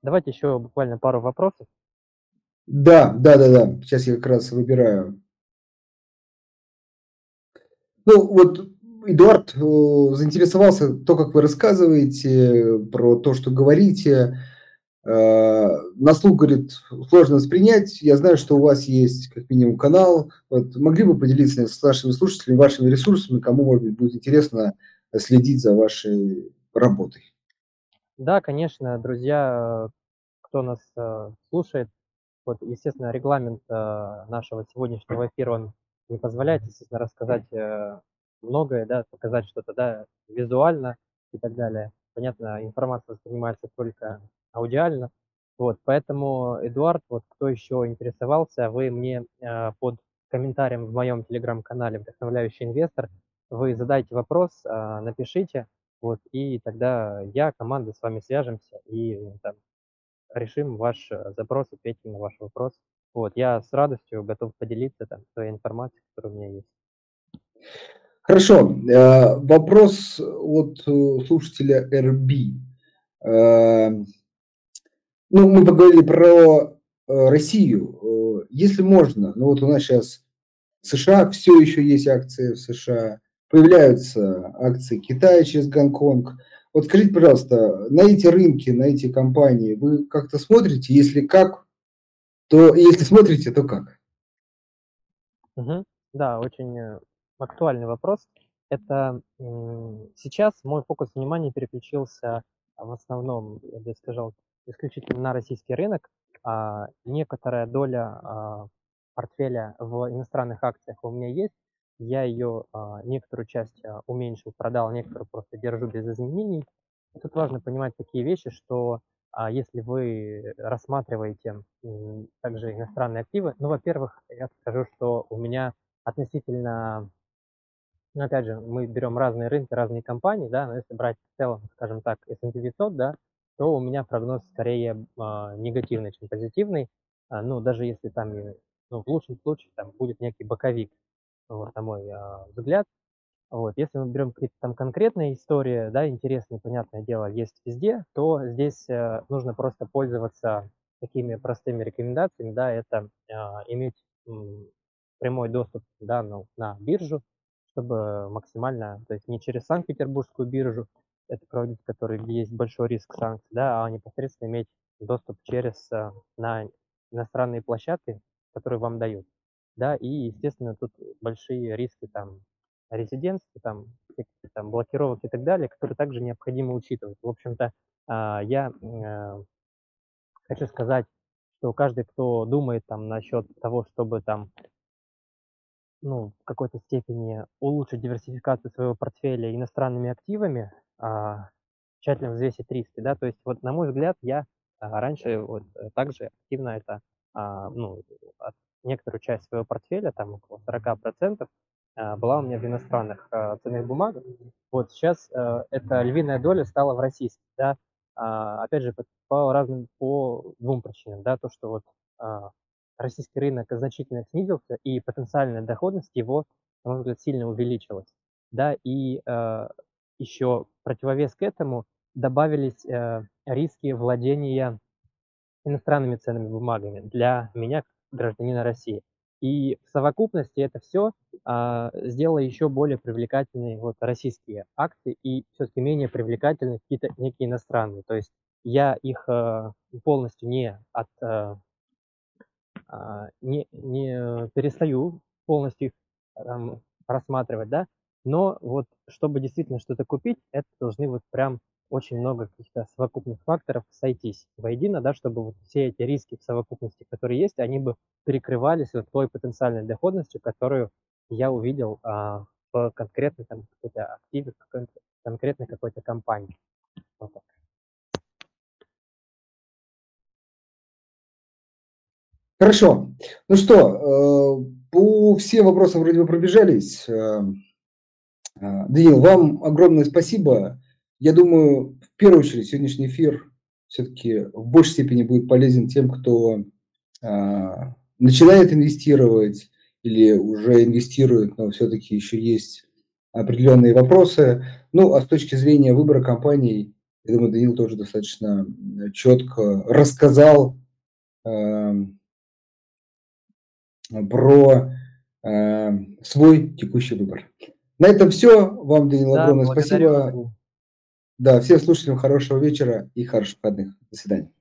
Давайте еще буквально пару вопросов.
Да, да, да, да. Сейчас я как раз выбираю. Ну, вот Эдуард э, заинтересовался то, как вы рассказываете, про то, что говорите. Э, на слух, говорит, сложно воспринять. Я знаю, что у вас есть как минимум канал. Вот, могли бы поделиться с нашими слушателями вашими ресурсами, кому, может быть, будет интересно следить за вашей работой.
Да, конечно, друзья, кто нас э, слушает, вот, естественно, регламент э, нашего сегодняшнего эфира, он не позволяет, естественно, рассказать э, многое, да, показать что-то, да, визуально и так далее. Понятно, информация воспринимается только аудиально. Вот, поэтому, Эдуард, вот кто еще интересовался, вы мне э, под комментарием в моем телеграм-канале «Вдохновляющий инвестор» вы задайте вопрос, э, напишите, вот, и тогда я, команда с вами свяжемся и там, решим ваш э, запрос, ответим на ваш вопрос. Вот, я с радостью готов поделиться там своей информацией, которая у меня есть.
Хорошо, э, вопрос от, э, слушателя РБ. Э, ну, мы поговорили про, Россию. Если можно, ну, вот у нас в США все еще есть акции в США, появляются акции Китая через Гонконг. Вот скажите, пожалуйста, на эти рынки, на эти компании вы как-то смотрите? Если как, то если смотрите, то как?
Мгм. Да, очень, э, актуальный вопрос. Это, сейчас мой фокус внимания переключился в основном, я бы сказал, исключительно на российский рынок. А, некоторая доля, а, портфеля в иностранных акциях у меня есть. Я ее, а, некоторую часть, а, уменьшил, продал, некоторую просто держу без изменений. Тут важно понимать такие вещи, что, а, если вы рассматриваете, также иностранные активы, ну, во-первых, я скажу, что у меня относительно ну, опять же, мы берем разные рынки, разные компании, да, но если брать в целом, скажем так, S&P 500, да, то у меня прогноз скорее, негативный, чем позитивный. Ну, даже если там, и, ну, в лучшем случае там будет некий боковик, вот, на мой, а, взгляд. Вот, если мы берем какие-то там конкретные истории, да, интересные, понятное дело, есть везде, то здесь, э, нужно просто пользоваться такими простыми рекомендациями, да, это, а, иметь, м, прямой доступ, да, ну, на биржу, чтобы максимально, то есть не через Санкт-Петербургскую биржу, это проводить, который, где есть большой риск санкций, да, а непосредственно иметь доступ через, э, на иностранные площадки, которые вам дают. Да, и, естественно, тут большие риски там резидентства, там, там блокировок и так далее, которые также необходимо учитывать. В общем-то, а, я, э, хочу сказать, что каждый, кто думает там насчет того, чтобы там ну, в какой-то степени улучшить диверсификацию своего портфеля иностранными активами, а, тщательно взвесить риски, да. То есть вот, на мой взгляд, я, а, раньше вот, э, также активно это, ну, некоторую часть своего портфеля, там около 40 а, была у меня в иностранных, а, ценных бумагах. Вот сейчас, э, эта львиная доля стала в российских, да. А, опять же, по разным, по двум причинам, да. То, что вот, а, российский рынок значительно снизился, и потенциальная доходность его, на мой взгляд, сильно увеличилась. Да, и, еще противовес к этому добавились, риски владения иностранными ценными бумагами для меня, как гражданина России. И в совокупности это всё, а, сделало еще более привлекательные вот российские акции и всё-таки менее привлекательны какие-то некие иностранные. То есть я их, э, полностью не от э а, не не перестаю полностью их, эм, рассматривать, да, но вот чтобы действительно что-то купить, это должны вот прям очень много каких-то совокупных факторов сойтись воедино, да, чтобы вот все эти риски в совокупности, которые есть, они бы перекрывались вот той потенциальной доходностью, которую я увидел, а, в конкретной там какой-то активе, в конкретной какой-то компании. Вот так.
Хорошо. Ну что, э, по всем вопросам вроде бы пробежались. Э, а, Даниил, вам огромное спасибо. Я думаю, в первую очередь сегодняшний эфир все-таки в большей степени будет полезен тем, кто, а, начинает инвестировать или уже инвестирует, но все-таки еще есть определенные вопросы. Ну, а с точки зрения выбора компаний, я думаю, Даниил тоже достаточно, четко рассказал, эм про, э, свой текущий выбор. На этом всё. Вам, Даниил,
Да,
огромное спасибо.
взаимно.
Да, всем слушателям хорошего вечера и хороших выходных. До свидания.